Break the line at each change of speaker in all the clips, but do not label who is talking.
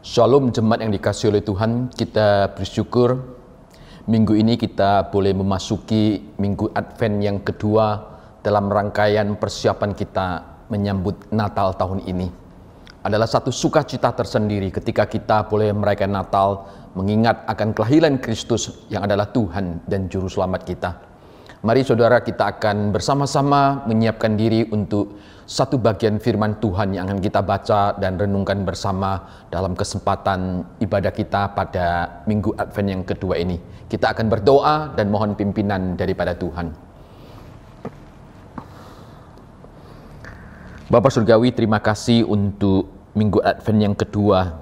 Shalom jemaat yang dikasih oleh Tuhan, kita bersyukur minggu ini kita boleh memasuki minggu Advent yang kedua dalam rangkaian persiapan kita menyambut Natal tahun ini. Adalah satu sukacita tersendiri ketika kita boleh merayakan Natal mengingat akan kelahiran Kristus yang adalah Tuhan dan Juru Selamat kita. Mari saudara kita akan bersama-sama menyiapkan diri untuk satu bagian firman Tuhan yang akan kita baca dan renungkan bersama dalam kesempatan ibadah kita pada minggu Advent yang kedua ini. Kita akan berdoa dan mohon pimpinan daripada Tuhan. Bapak Surgawi, terima kasih untuk minggu Advent yang kedua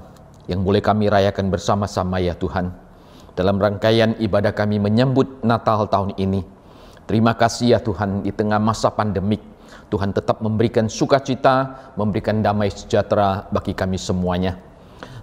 yang boleh kami rayakan bersama-sama ya Tuhan. Dalam rangkaian ibadah kami menyambut Natal tahun ini. Terima kasih ya Tuhan di tengah masa pandemik Tuhan tetap memberikan sukacita, memberikan damai sejahtera bagi kami semuanya.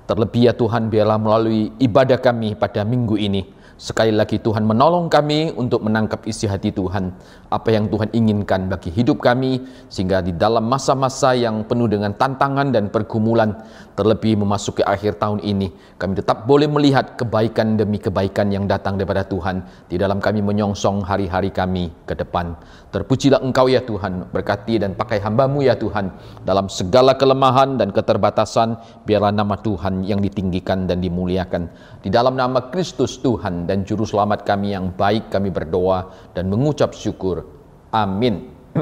Terlebih ya Tuhan, biarlah melalui ibadah kami pada minggu ini, Sekali lagi Tuhan menolong kami untuk menangkap isi hati Tuhan, apa yang Tuhan inginkan bagi hidup kami, sehingga di dalam masa-masa yang penuh dengan tantangan dan pergumulan, terlebih memasuki akhir tahun ini, kami tetap boleh melihat kebaikan demi kebaikan yang datang daripada Tuhan di dalam kami menyongsong hari-hari kami ke depan. Terpujilah Engkau ya Tuhan, berkati dan pakai hambamu ya Tuhan, dalam segala kelemahan dan keterbatasan, biarlah nama Tuhan yang ditinggikan dan dimuliakan. Di dalam nama Kristus Tuhan dan Juru Selamat kami yang baik kami berdoa dan mengucap syukur. Amin.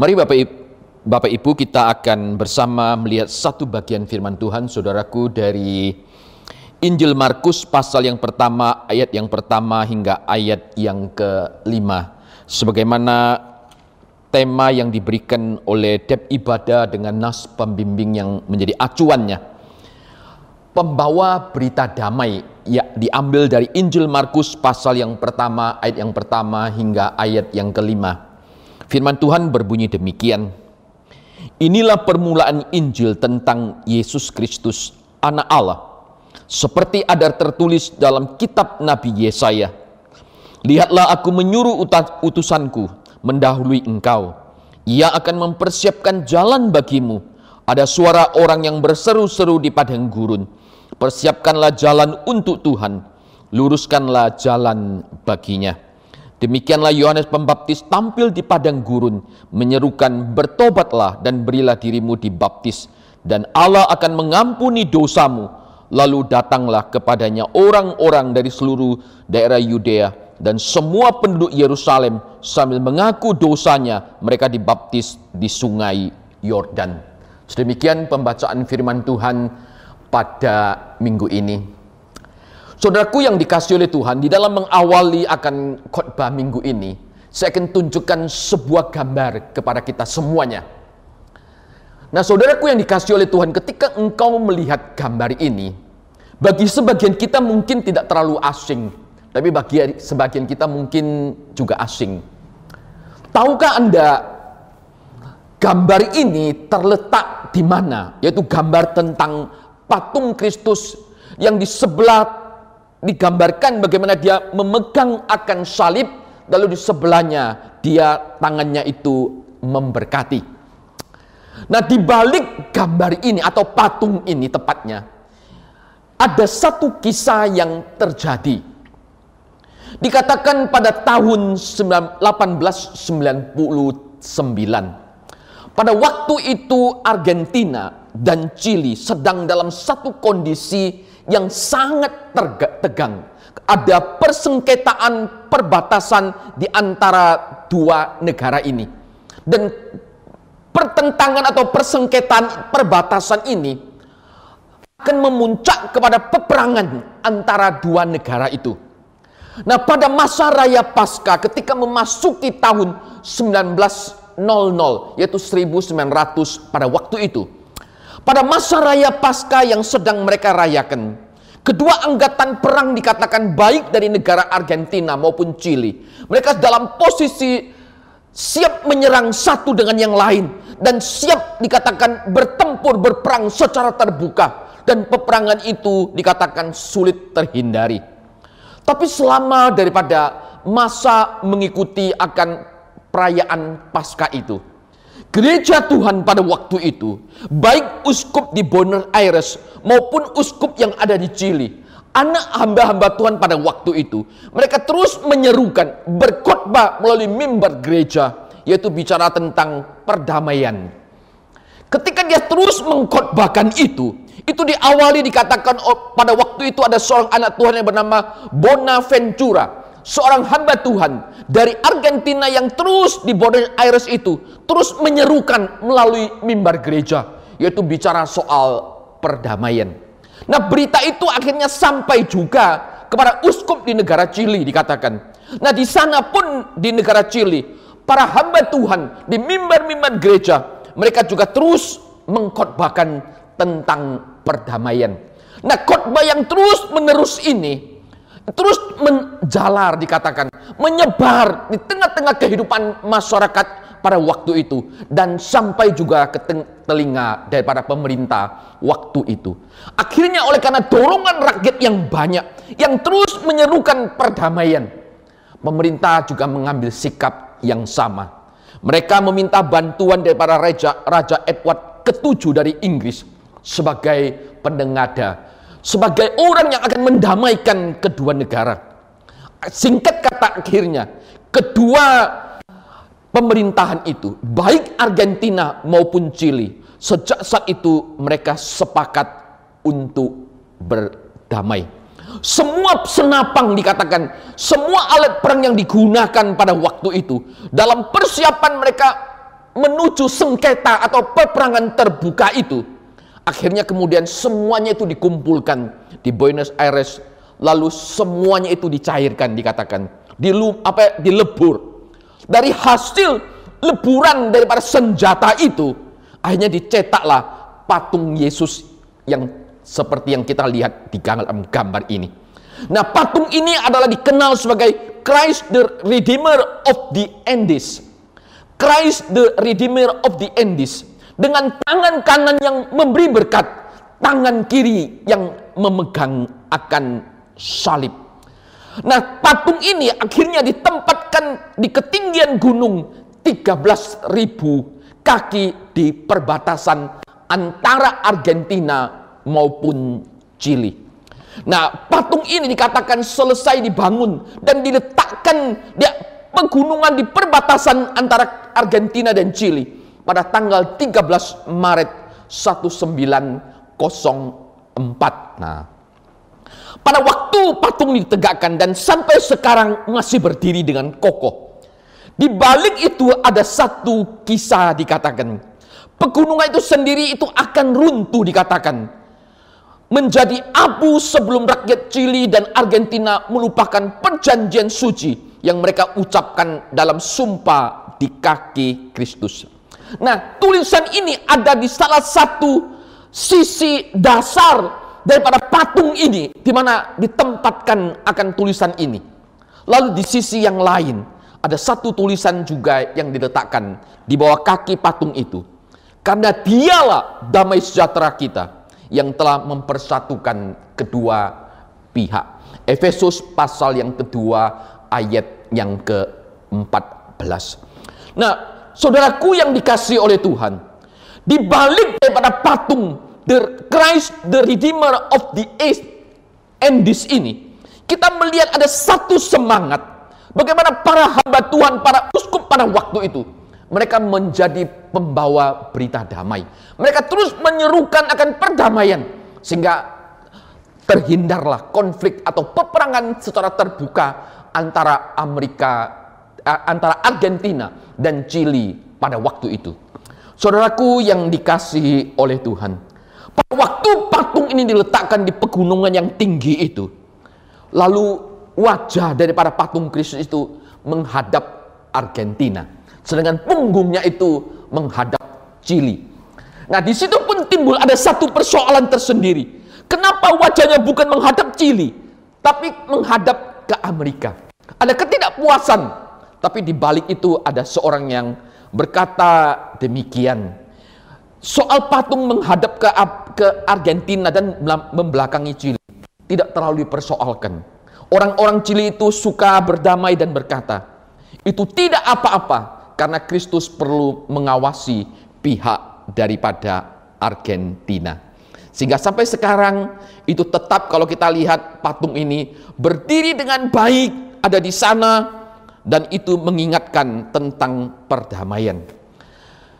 Mari Bapak Ibu, Bapak Ibu kita akan bersama melihat satu bagian firman Tuhan saudaraku dari Injil Markus pasal yang pertama ayat yang pertama hingga ayat yang kelima sebagaimana tema yang diberikan oleh Dep Ibadah dengan nas pembimbing yang menjadi acuannya pembawa berita damai ya diambil dari Injil Markus pasal yang pertama ayat yang pertama hingga ayat yang kelima. Firman Tuhan berbunyi demikian. Inilah permulaan Injil tentang Yesus Kristus, anak Allah. Seperti ada tertulis dalam kitab Nabi Yesaya. Lihatlah aku menyuruh utusanku mendahului engkau. Ia akan mempersiapkan jalan bagimu. Ada suara orang yang berseru-seru di padang gurun Persiapkanlah jalan untuk Tuhan, luruskanlah jalan baginya. Demikianlah Yohanes Pembaptis tampil di padang gurun, menyerukan bertobatlah dan berilah dirimu dibaptis, dan Allah akan mengampuni dosamu. Lalu datanglah kepadanya orang-orang dari seluruh daerah Yudea dan semua penduduk Yerusalem sambil mengaku dosanya mereka dibaptis di sungai Yordan. Sedemikian pembacaan firman Tuhan pada minggu ini. Saudaraku yang dikasih oleh Tuhan, di dalam mengawali akan khotbah minggu ini, saya akan tunjukkan sebuah gambar kepada kita semuanya. Nah, saudaraku yang dikasih oleh Tuhan, ketika engkau melihat gambar ini, bagi sebagian kita mungkin tidak terlalu asing, tapi bagi sebagian kita mungkin juga asing. Tahukah Anda gambar ini terletak di mana? Yaitu gambar tentang patung Kristus yang di sebelah digambarkan bagaimana dia memegang akan salib lalu di sebelahnya dia tangannya itu memberkati. Nah, di balik gambar ini atau patung ini tepatnya ada satu kisah yang terjadi. Dikatakan pada tahun 1899 pada waktu itu Argentina dan Chili sedang dalam satu kondisi yang sangat tegang. Ada persengketaan perbatasan di antara dua negara ini. Dan pertentangan atau persengketaan perbatasan ini akan memuncak kepada peperangan antara dua negara itu. Nah, pada masa raya Paskah ketika memasuki tahun 1900 yaitu 1900 pada waktu itu pada masa raya pasca yang sedang mereka rayakan, kedua angkatan perang dikatakan baik dari negara Argentina maupun Chili. Mereka dalam posisi siap menyerang satu dengan yang lain dan siap dikatakan bertempur berperang secara terbuka dan peperangan itu dikatakan sulit terhindari. Tapi selama daripada masa mengikuti akan perayaan pasca itu, gereja Tuhan pada waktu itu, baik uskup di Buenos Aires maupun uskup yang ada di Chili, anak hamba-hamba Tuhan pada waktu itu, mereka terus menyerukan, berkhotbah melalui mimbar gereja, yaitu bicara tentang perdamaian. Ketika dia terus mengkhotbahkan itu, itu diawali dikatakan oh, pada waktu itu ada seorang anak Tuhan yang bernama Bonaventura, seorang hamba Tuhan dari Argentina yang terus di Buenos Aires itu terus menyerukan melalui mimbar gereja, yaitu bicara soal perdamaian. Nah berita itu akhirnya sampai juga kepada uskup di negara Chili dikatakan. Nah di sana pun di negara Chili para hamba Tuhan di mimbar-mimbar gereja mereka juga terus mengkhotbahkan tentang perdamaian. Nah khotbah yang terus menerus ini terus menjalar dikatakan menyebar di tengah-tengah kehidupan masyarakat pada waktu itu dan sampai juga ke telinga daripada pemerintah waktu itu. Akhirnya oleh karena dorongan rakyat yang banyak yang terus menyerukan perdamaian, pemerintah juga mengambil sikap yang sama. Mereka meminta bantuan daripada Raja Raja Edward ketujuh dari Inggris sebagai pendengada, sebagai orang yang akan mendamaikan kedua negara. Singkat kata akhirnya, kedua pemerintahan itu, baik Argentina maupun Chili, sejak saat itu mereka sepakat untuk berdamai. Semua senapang dikatakan, semua alat perang yang digunakan pada waktu itu dalam persiapan mereka menuju sengketa atau peperangan terbuka itu, akhirnya kemudian semuanya itu dikumpulkan di Buenos Aires, lalu semuanya itu dicairkan dikatakan, dilum apa dilebur dari hasil leburan daripada senjata itu, akhirnya dicetaklah patung Yesus yang seperti yang kita lihat di gambar ini. Nah, patung ini adalah dikenal sebagai Christ the Redeemer of the Andes. Christ the Redeemer of the Andes. Dengan tangan kanan yang memberi berkat, tangan kiri yang memegang akan salib. Nah, patung ini akhirnya ditempatkan di ketinggian gunung 13.000 kaki di perbatasan antara Argentina maupun Chili. Nah, patung ini dikatakan selesai dibangun dan diletakkan di pegunungan di perbatasan antara Argentina dan Chili pada tanggal 13 Maret 1904. Nah, pada waktu patung ditegakkan dan sampai sekarang masih berdiri dengan kokoh. Di balik itu ada satu kisah dikatakan. Pegunungan itu sendiri itu akan runtuh dikatakan. Menjadi abu sebelum rakyat Chili dan Argentina melupakan perjanjian suci yang mereka ucapkan dalam sumpah di kaki Kristus. Nah, tulisan ini ada di salah satu sisi dasar daripada patung ini di mana ditempatkan akan tulisan ini. Lalu di sisi yang lain ada satu tulisan juga yang diletakkan di bawah kaki patung itu. Karena dialah damai sejahtera kita yang telah mempersatukan kedua pihak. Efesus pasal yang kedua ayat yang ke-14. Nah, saudaraku yang dikasih oleh Tuhan, di balik daripada patung the Christ the Redeemer of the East and this ini kita melihat ada satu semangat bagaimana para hamba Tuhan para uskup pada waktu itu mereka menjadi pembawa berita damai. Mereka terus menyerukan akan perdamaian sehingga terhindarlah konflik atau peperangan secara terbuka antara Amerika antara Argentina dan Chili pada waktu itu saudaraku yang dikasihi oleh Tuhan pada waktu patung ini diletakkan di pegunungan yang tinggi itu, lalu wajah daripada patung Kristus itu menghadap Argentina, sedangkan punggungnya itu menghadap Chili. Nah, di situ pun timbul ada satu persoalan tersendiri. Kenapa wajahnya bukan menghadap Chili, tapi menghadap ke Amerika? Ada ketidakpuasan, tapi di balik itu ada seorang yang berkata demikian soal patung menghadap ke ke Argentina dan membelakangi Chili tidak terlalu dipersoalkan. Orang-orang Chili itu suka berdamai dan berkata, itu tidak apa-apa Karena Kristus perlu mengawasi pihak daripada Argentina. Sehingga sampai sekarang itu tetap kalau kita lihat patung ini berdiri dengan baik ada di sana dan itu mengingatkan tentang perdamaian.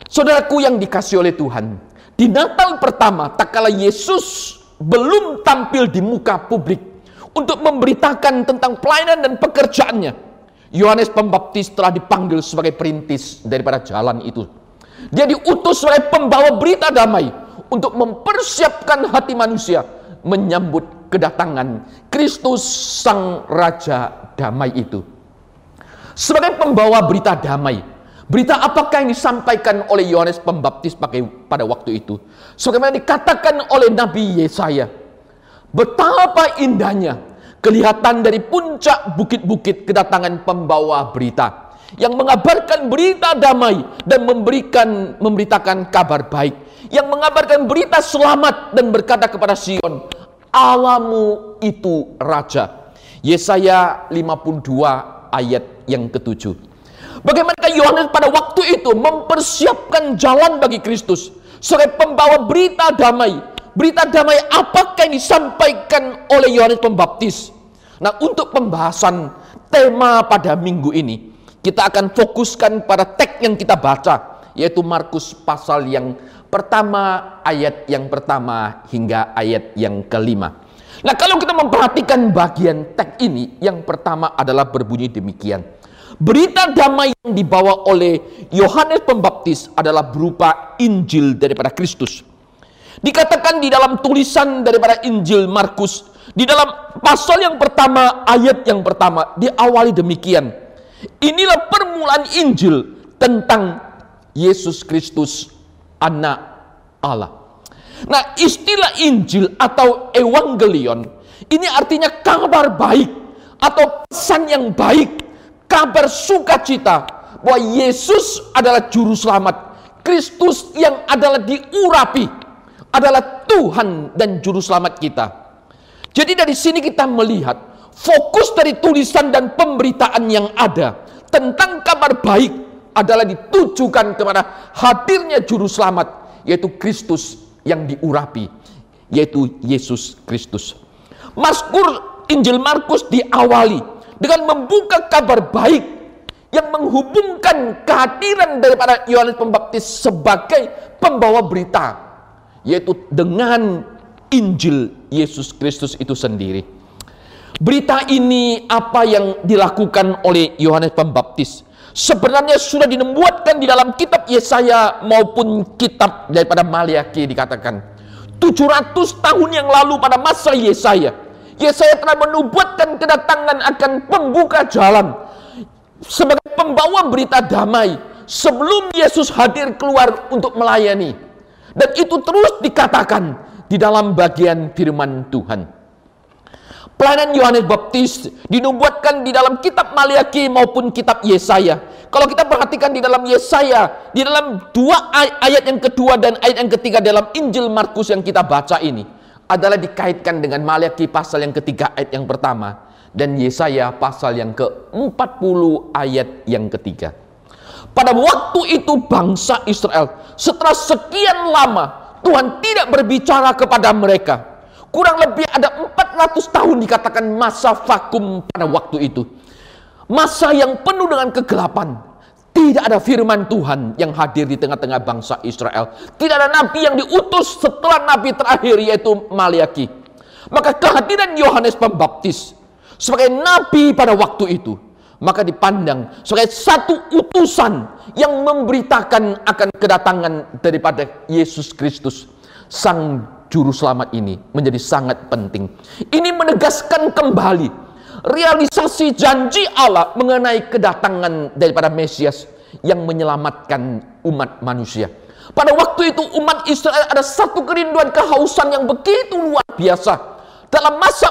Saudaraku yang dikasih oleh Tuhan, di Natal pertama tak kala Yesus belum tampil di muka publik untuk memberitakan tentang pelayanan dan pekerjaannya. Yohanes Pembaptis telah dipanggil sebagai perintis daripada jalan itu. Dia diutus sebagai pembawa berita damai untuk mempersiapkan hati manusia menyambut kedatangan Kristus Sang Raja Damai itu. Sebagai pembawa berita damai, berita apakah yang disampaikan oleh Yohanes Pembaptis pada waktu itu? Sebagaimana dikatakan oleh Nabi Yesaya, betapa indahnya kelihatan dari puncak bukit-bukit kedatangan pembawa berita yang mengabarkan berita damai dan memberikan memberitakan kabar baik yang mengabarkan berita selamat dan berkata kepada Sion, Alamu itu raja. Yesaya 52 ayat yang ketujuh. Bagaimana Yohanes pada waktu itu mempersiapkan jalan bagi Kristus sebagai pembawa berita damai. Berita damai apakah yang disampaikan oleh Yohanes Pembaptis? Nah, untuk pembahasan tema pada minggu ini, kita akan fokuskan pada teks yang kita baca, yaitu Markus pasal yang pertama, ayat yang pertama hingga ayat yang kelima. Nah, kalau kita memperhatikan bagian teks ini, yang pertama adalah berbunyi demikian. Berita damai yang dibawa oleh Yohanes Pembaptis adalah berupa Injil daripada Kristus. Dikatakan di dalam tulisan daripada Injil Markus, di dalam pasal yang pertama, ayat yang pertama, diawali demikian. Inilah permulaan Injil tentang Yesus Kristus anak Allah. Nah, istilah Injil atau Evangelion ini artinya kabar baik atau pesan yang baik, kabar sukacita bahwa Yesus adalah juru selamat. Kristus yang adalah diurapi adalah Tuhan dan juru selamat kita. Jadi dari sini kita melihat fokus dari tulisan dan pemberitaan yang ada tentang kabar baik adalah ditujukan kepada hadirnya juru selamat yaitu Kristus yang diurapi yaitu Yesus Kristus. Mazkur Injil Markus diawali dengan membuka kabar baik yang menghubungkan kehadiran daripada Yohanes Pembaptis sebagai pembawa berita yaitu dengan Injil Yesus Kristus itu sendiri. Berita ini apa yang dilakukan oleh Yohanes Pembaptis sebenarnya sudah dinembuatkan di dalam kitab Yesaya maupun kitab daripada Maliaki dikatakan. 700 tahun yang lalu pada masa Yesaya. Yesaya telah menubuatkan kedatangan akan pembuka jalan sebagai pembawa berita damai sebelum Yesus hadir keluar untuk melayani. Dan itu terus dikatakan di dalam bagian firman Tuhan Pelayanan Yohanes Baptis dinubuatkan di dalam kitab Maliaki maupun kitab Yesaya. Kalau kita perhatikan di dalam Yesaya, di dalam dua ayat yang kedua dan ayat yang ketiga dalam Injil Markus yang kita baca ini adalah dikaitkan dengan Maliaki pasal yang ketiga ayat yang pertama dan Yesaya pasal yang ke-40 ayat yang ketiga. Pada waktu itu bangsa Israel setelah sekian lama Tuhan tidak berbicara kepada mereka Kurang lebih ada 400 tahun dikatakan masa vakum pada waktu itu. Masa yang penuh dengan kegelapan. Tidak ada firman Tuhan yang hadir di tengah-tengah bangsa Israel. Tidak ada nabi yang diutus setelah nabi terakhir yaitu Maliaki. Maka kehadiran Yohanes Pembaptis sebagai nabi pada waktu itu maka dipandang sebagai satu utusan yang memberitakan akan kedatangan daripada Yesus Kristus sang juru selamat ini menjadi sangat penting. Ini menegaskan kembali realisasi janji Allah mengenai kedatangan daripada Mesias yang menyelamatkan umat manusia. Pada waktu itu umat Israel ada satu kerinduan kehausan yang begitu luar biasa. Dalam masa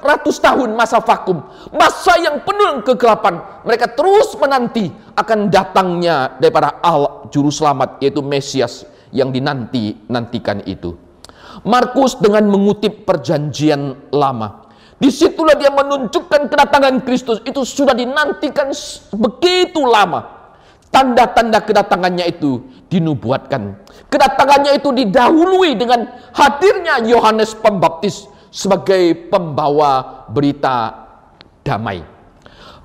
400 tahun masa vakum, masa yang penuh kegelapan, mereka terus menanti akan datangnya daripada Allah juru selamat yaitu Mesias yang dinanti-nantikan itu. Markus dengan mengutip perjanjian lama. Di situlah dia menunjukkan kedatangan Kristus itu sudah dinantikan begitu lama. Tanda-tanda kedatangannya itu dinubuatkan. Kedatangannya itu didahului dengan hadirnya Yohanes Pembaptis sebagai pembawa berita damai.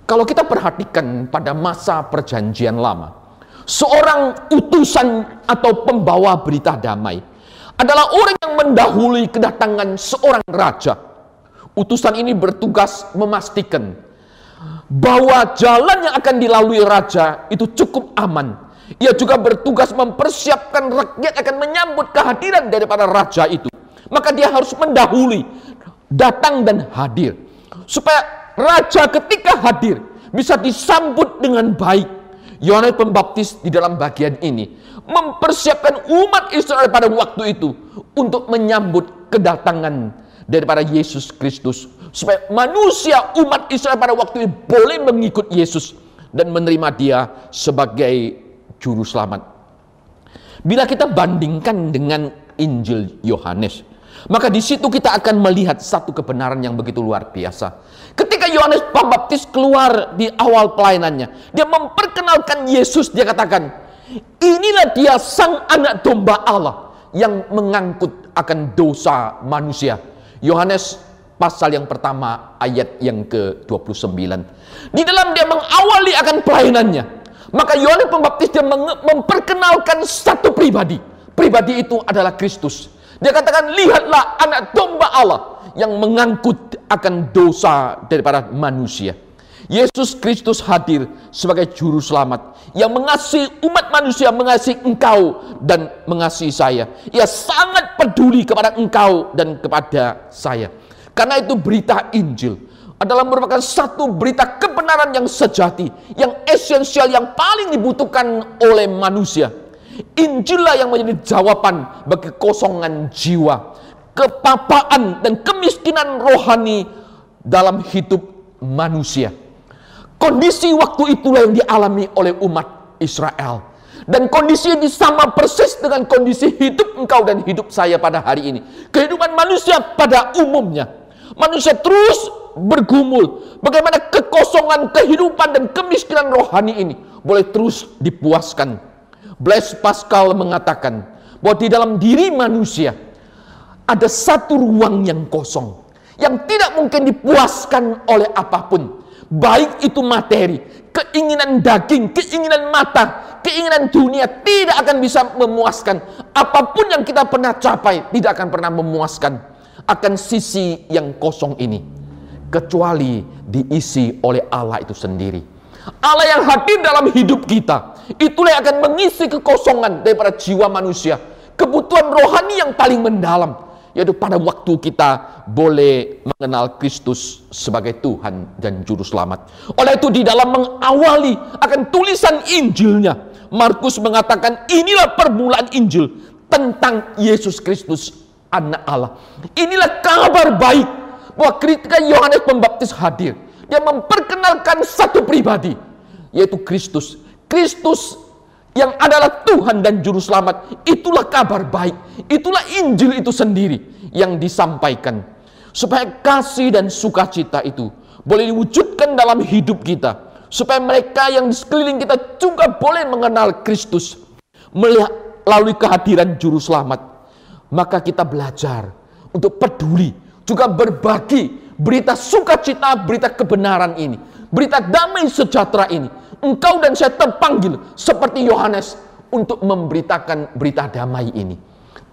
Kalau kita perhatikan pada masa perjanjian lama, seorang utusan atau pembawa berita damai adalah orang yang mendahului kedatangan seorang raja. Utusan ini bertugas memastikan bahwa jalan yang akan dilalui raja itu cukup aman. Ia juga bertugas mempersiapkan rakyat akan menyambut kehadiran daripada raja itu. Maka dia harus mendahului, datang dan hadir. Supaya raja ketika hadir bisa disambut dengan baik. Yohanes Pembaptis di dalam bagian ini mempersiapkan umat Israel pada waktu itu untuk menyambut kedatangan daripada Yesus Kristus supaya manusia umat Israel pada waktu itu boleh mengikut Yesus dan menerima dia sebagai juru selamat. Bila kita bandingkan dengan Injil Yohanes, maka di situ kita akan melihat satu kebenaran yang begitu luar biasa. Ketika Yohanes Pembaptis keluar di awal pelayanannya, dia memperkenalkan Yesus, dia katakan, inilah dia sang anak domba Allah yang mengangkut akan dosa manusia. Yohanes pasal yang pertama ayat yang ke-29. Di dalam dia mengawali akan pelayanannya. Maka Yohanes Pembaptis dia memperkenalkan satu pribadi. Pribadi itu adalah Kristus. Dia katakan, lihatlah anak domba Allah yang mengangkut akan dosa daripada manusia. Yesus Kristus hadir sebagai juru selamat yang mengasihi umat manusia, mengasihi engkau dan mengasihi saya. Ia sangat peduli kepada engkau dan kepada saya. Karena itu berita Injil adalah merupakan satu berita kebenaran yang sejati, yang esensial, yang paling dibutuhkan oleh manusia. Injillah yang menjadi jawaban bagi kosongan jiwa, kepapaan dan kemiskinan rohani dalam hidup manusia. Kondisi waktu itulah yang dialami oleh umat Israel. Dan kondisi ini sama persis dengan kondisi hidup engkau dan hidup saya pada hari ini. Kehidupan manusia pada umumnya Manusia terus bergumul. Bagaimana kekosongan kehidupan dan kemiskinan rohani ini boleh terus dipuaskan. Blaise Pascal mengatakan bahwa di dalam diri manusia ada satu ruang yang kosong yang tidak mungkin dipuaskan oleh apa pun. Baik itu materi, keinginan daging, keinginan mata, keinginan dunia tidak akan bisa memuaskan. Apa pun yang kita pernah capai tidak akan pernah memuaskan akan sisi yang kosong ini kecuali diisi oleh Allah itu sendiri. Allah yang hadir dalam hidup kita itulah yang akan mengisi kekosongan daripada jiwa manusia, kebutuhan rohani yang paling mendalam yaitu pada waktu kita boleh mengenal Kristus sebagai Tuhan dan juru selamat. Oleh itu di dalam mengawali akan tulisan Injilnya, Markus mengatakan inilah permulaan Injil tentang Yesus Kristus anak Allah. Inilah kabar baik bahwa ketika Yohanes Pembaptis hadir, dia memperkenalkan satu pribadi, yaitu Kristus. Kristus yang adalah Tuhan dan Juru Selamat. Itulah kabar baik. Itulah Injil itu sendiri yang disampaikan. Supaya kasih dan sukacita itu boleh diwujudkan dalam hidup kita. Supaya mereka yang di sekeliling kita juga boleh mengenal Kristus. Melalui kehadiran Juru Selamat maka kita belajar untuk peduli, juga berbagi berita sukacita, berita kebenaran ini, berita damai sejahtera ini. Engkau dan saya terpanggil seperti Yohanes untuk memberitakan berita damai ini.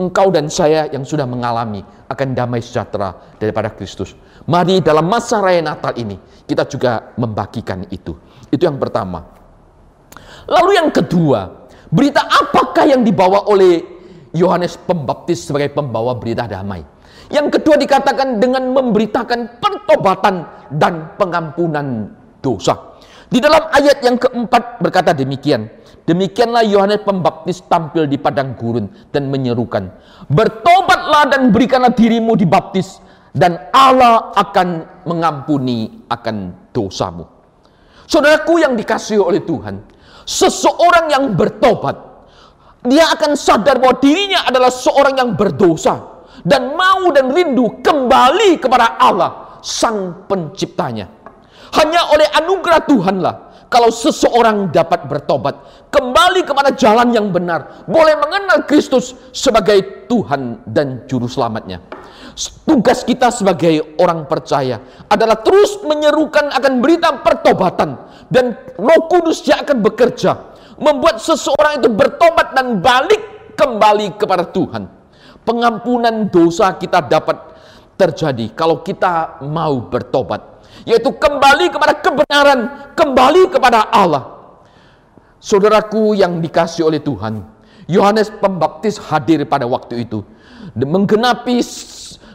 Engkau dan saya yang sudah mengalami akan damai sejahtera daripada Kristus. Mari dalam masa raya Natal ini kita juga membagikan itu. Itu yang pertama. Lalu yang kedua, berita apakah yang dibawa oleh Yohanes Pembaptis sebagai pembawa berita damai. Yang kedua dikatakan dengan memberitakan pertobatan dan pengampunan dosa. Di dalam ayat yang keempat berkata demikian. Demikianlah Yohanes Pembaptis tampil di padang gurun dan menyerukan, "Bertobatlah dan berikanlah dirimu dibaptis dan Allah akan mengampuni akan dosamu." Saudaraku yang dikasihi oleh Tuhan, seseorang yang bertobat dia akan sadar bahwa dirinya adalah seorang yang berdosa dan mau dan rindu kembali kepada Allah sang penciptanya. Hanya oleh anugerah Tuhanlah kalau seseorang dapat bertobat, kembali kepada jalan yang benar, boleh mengenal Kristus sebagai Tuhan dan Juru Selamatnya. Tugas kita sebagai orang percaya adalah terus menyerukan akan berita pertobatan dan Roh Kudus yang akan bekerja membuat seseorang itu bertobat dan balik kembali kepada Tuhan. Pengampunan dosa kita dapat terjadi kalau kita mau bertobat, yaitu kembali kepada kebenaran, kembali kepada Allah. Saudaraku yang dikasih oleh Tuhan, Yohanes Pembaptis hadir pada waktu itu menggenapi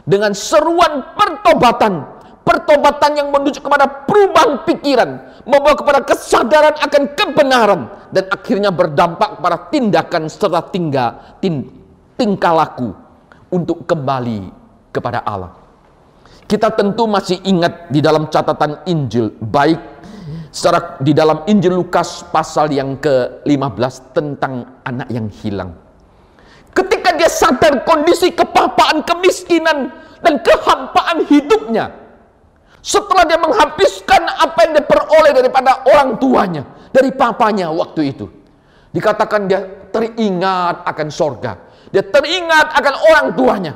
dengan seruan pertobatan pertobatan yang menuju kepada perubahan pikiran, membawa kepada kesadaran akan kebenaran, dan akhirnya berdampak kepada tindakan serta tinggal, tin, tingkah laku untuk kembali kepada Allah. Kita tentu masih ingat di dalam catatan Injil, baik secara di dalam Injil Lukas pasal yang ke-15 tentang anak yang hilang. Ketika dia sadar kondisi kepapaan, kemiskinan, dan kehampaan hidupnya, setelah dia menghabiskan apa yang dia peroleh daripada orang tuanya, dari papanya waktu itu. Dikatakan dia teringat akan sorga. Dia teringat akan orang tuanya.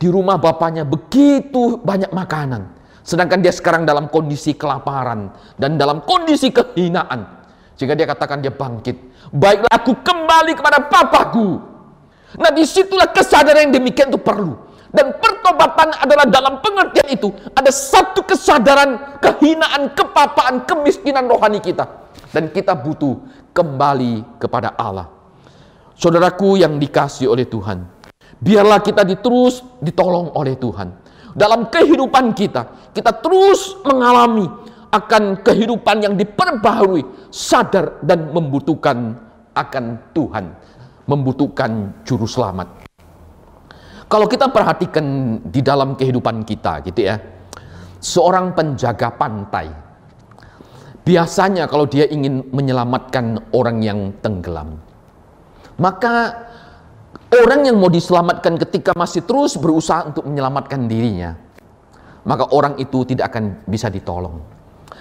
Di rumah bapaknya begitu banyak makanan. Sedangkan dia sekarang dalam kondisi kelaparan dan dalam kondisi kehinaan. Jika dia katakan dia bangkit. Baiklah aku kembali kepada papaku. Nah di situlah kesadaran yang demikian itu perlu. Dan pertobatan adalah dalam pengertian itu ada satu kesadaran kehinaan, kepapaan, kemiskinan rohani kita. Dan kita butuh kembali kepada Allah. Saudaraku yang dikasih oleh Tuhan. Biarlah kita diterus ditolong oleh Tuhan. Dalam kehidupan kita, kita terus mengalami akan kehidupan yang diperbaharui, sadar dan membutuhkan akan Tuhan, membutuhkan juru selamat. Kalau kita perhatikan di dalam kehidupan kita gitu ya, seorang penjaga pantai, biasanya kalau dia ingin menyelamatkan orang yang tenggelam, maka orang yang mau diselamatkan ketika masih terus berusaha untuk menyelamatkan dirinya, maka orang itu tidak akan bisa ditolong.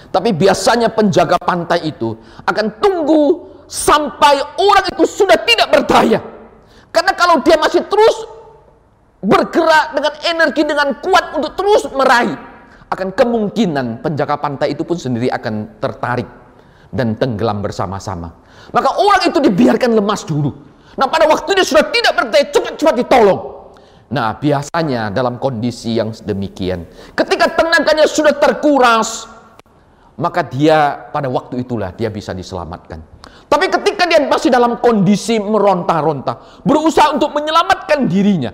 Tapi biasanya penjaga pantai itu akan tunggu sampai orang itu sudah tidak berdaya. Karena kalau dia masih terus bergerak dengan energi dengan kuat untuk terus meraih akan kemungkinan penjaga pantai itu pun sendiri akan tertarik dan tenggelam bersama-sama maka orang itu dibiarkan lemas dulu nah pada waktu dia sudah tidak berdaya cepat-cepat ditolong nah biasanya dalam kondisi yang demikian ketika tenaganya sudah terkuras maka dia pada waktu itulah dia bisa diselamatkan tapi ketika dia masih dalam kondisi meronta-ronta berusaha untuk menyelamatkan dirinya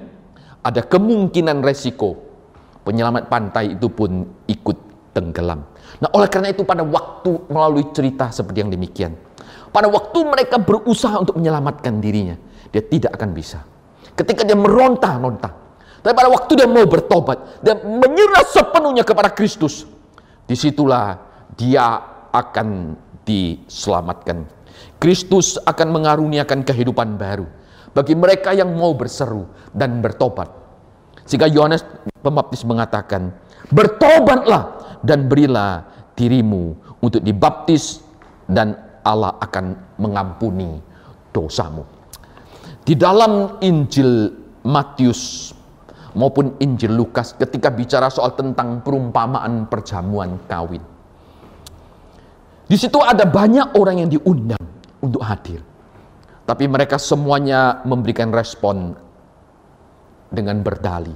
ada kemungkinan resiko penyelamat pantai itu pun ikut tenggelam. Nah, oleh karena itu pada waktu melalui cerita seperti yang demikian, pada waktu mereka berusaha untuk menyelamatkan dirinya, dia tidak akan bisa. Ketika dia meronta-ronta, tapi pada waktu dia mau bertobat, dia menyerah sepenuhnya kepada Kristus, di situlah dia akan diselamatkan. Kristus akan mengaruniakan kehidupan baru bagi mereka yang mau berseru dan bertobat. Sehingga Yohanes Pembaptis mengatakan, "Bertobatlah dan berilah dirimu untuk dibaptis dan Allah akan mengampuni dosamu." Di dalam Injil Matius maupun Injil Lukas ketika bicara soal tentang perumpamaan perjamuan kawin. Di situ ada banyak orang yang diundang untuk hadir. Tapi mereka semuanya memberikan respon dengan berdali.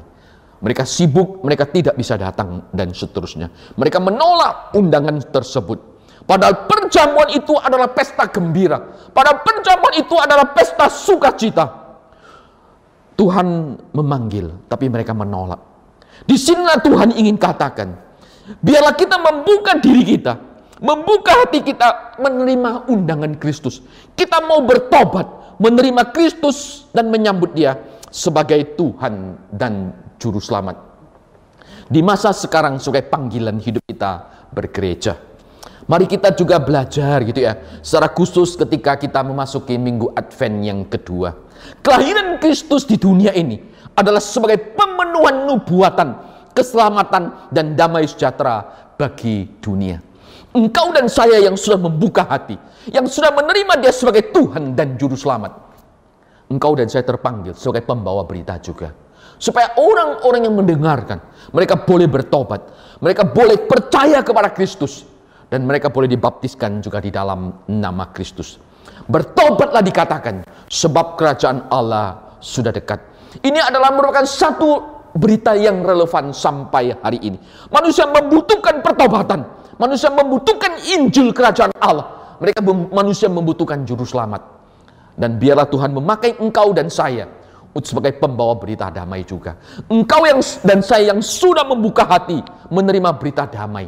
Mereka sibuk, mereka tidak bisa datang dan seterusnya. Mereka menolak undangan tersebut. Padahal perjamuan itu adalah pesta gembira. Padahal perjamuan itu adalah pesta sukacita. Tuhan memanggil, tapi mereka menolak. Di sinilah Tuhan ingin katakan, biarlah kita membuka diri kita membuka hati kita menerima undangan Kristus. Kita mau bertobat, menerima Kristus dan menyambut Dia sebagai Tuhan dan juru selamat. Di masa sekarang sebagai panggilan hidup kita bergereja. Mari kita juga belajar gitu ya, secara khusus ketika kita memasuki minggu Advent yang kedua. Kelahiran Kristus di dunia ini adalah sebagai pemenuhan nubuatan, keselamatan dan damai sejahtera bagi dunia. Engkau dan saya yang sudah membuka hati, yang sudah menerima dia sebagai Tuhan dan Juru Selamat. Engkau dan saya terpanggil sebagai pembawa berita juga. Supaya orang-orang yang mendengarkan, mereka boleh bertobat, mereka boleh percaya kepada Kristus, dan mereka boleh dibaptiskan juga di dalam nama Kristus. Bertobatlah dikatakan, sebab kerajaan Allah sudah dekat. Ini adalah merupakan satu berita yang relevan sampai hari ini. Manusia membutuhkan pertobatan, Manusia membutuhkan Injil kerajaan Allah. Mereka manusia membutuhkan juru selamat. Dan biarlah Tuhan memakai engkau dan saya sebagai pembawa berita damai juga. Engkau yang dan saya yang sudah membuka hati menerima berita damai.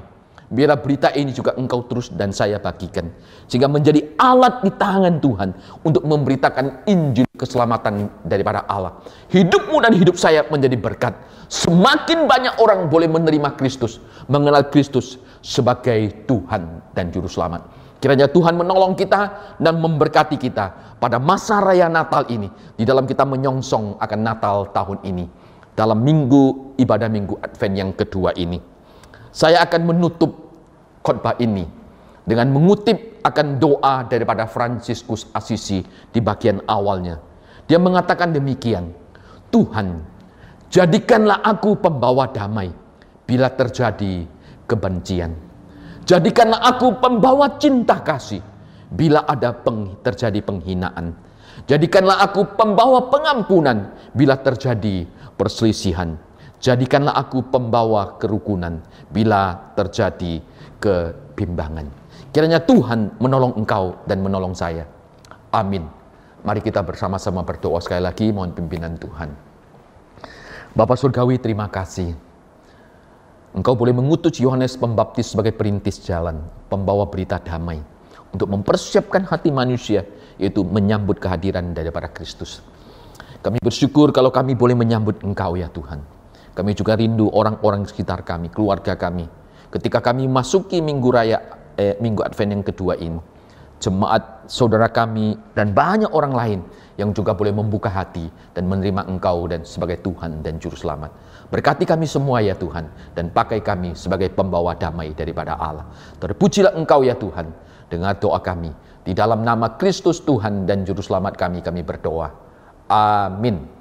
Biarlah berita ini juga engkau terus dan saya bagikan. Sehingga menjadi alat di tangan Tuhan untuk memberitakan Injil keselamatan daripada Allah. Hidupmu dan hidup saya menjadi berkat. Semakin banyak orang boleh menerima Kristus, mengenal Kristus, sebagai Tuhan dan Juru Selamat. Kiranya Tuhan menolong kita dan memberkati kita pada masa raya Natal ini. Di dalam kita menyongsong akan Natal tahun ini. Dalam minggu ibadah minggu Advent yang kedua ini. Saya akan menutup khotbah ini dengan mengutip akan doa daripada Fransiskus Assisi di bagian awalnya. Dia mengatakan demikian, Tuhan, jadikanlah aku pembawa damai bila terjadi kebencian. Jadikanlah aku pembawa cinta kasih bila ada peng, terjadi penghinaan. Jadikanlah aku pembawa pengampunan bila terjadi perselisihan. Jadikanlah aku pembawa kerukunan bila terjadi kebimbangan. Kiranya Tuhan menolong engkau dan menolong saya. Amin. Mari kita bersama-sama berdoa sekali lagi mohon pimpinan Tuhan. Bapak Surgawi terima kasih. Engkau boleh mengutus Yohanes Pembaptis sebagai perintis jalan, pembawa berita damai, untuk mempersiapkan hati manusia, yaitu menyambut kehadiran daripada Kristus. Kami bersyukur kalau kami boleh menyambut Engkau ya Tuhan. Kami juga rindu orang-orang sekitar kami, keluarga kami. Ketika kami masuki minggu raya, eh, minggu Advent yang kedua ini, jemaat saudara kami dan banyak orang lain yang juga boleh membuka hati dan menerima Engkau dan sebagai Tuhan dan Juru Selamat. Berkati kami semua ya Tuhan, dan pakai kami sebagai pembawa damai daripada Allah. Terpujilah Engkau ya Tuhan, dengar doa kami. Di dalam nama Kristus Tuhan dan Juru Selamat kami, kami berdoa. Amin.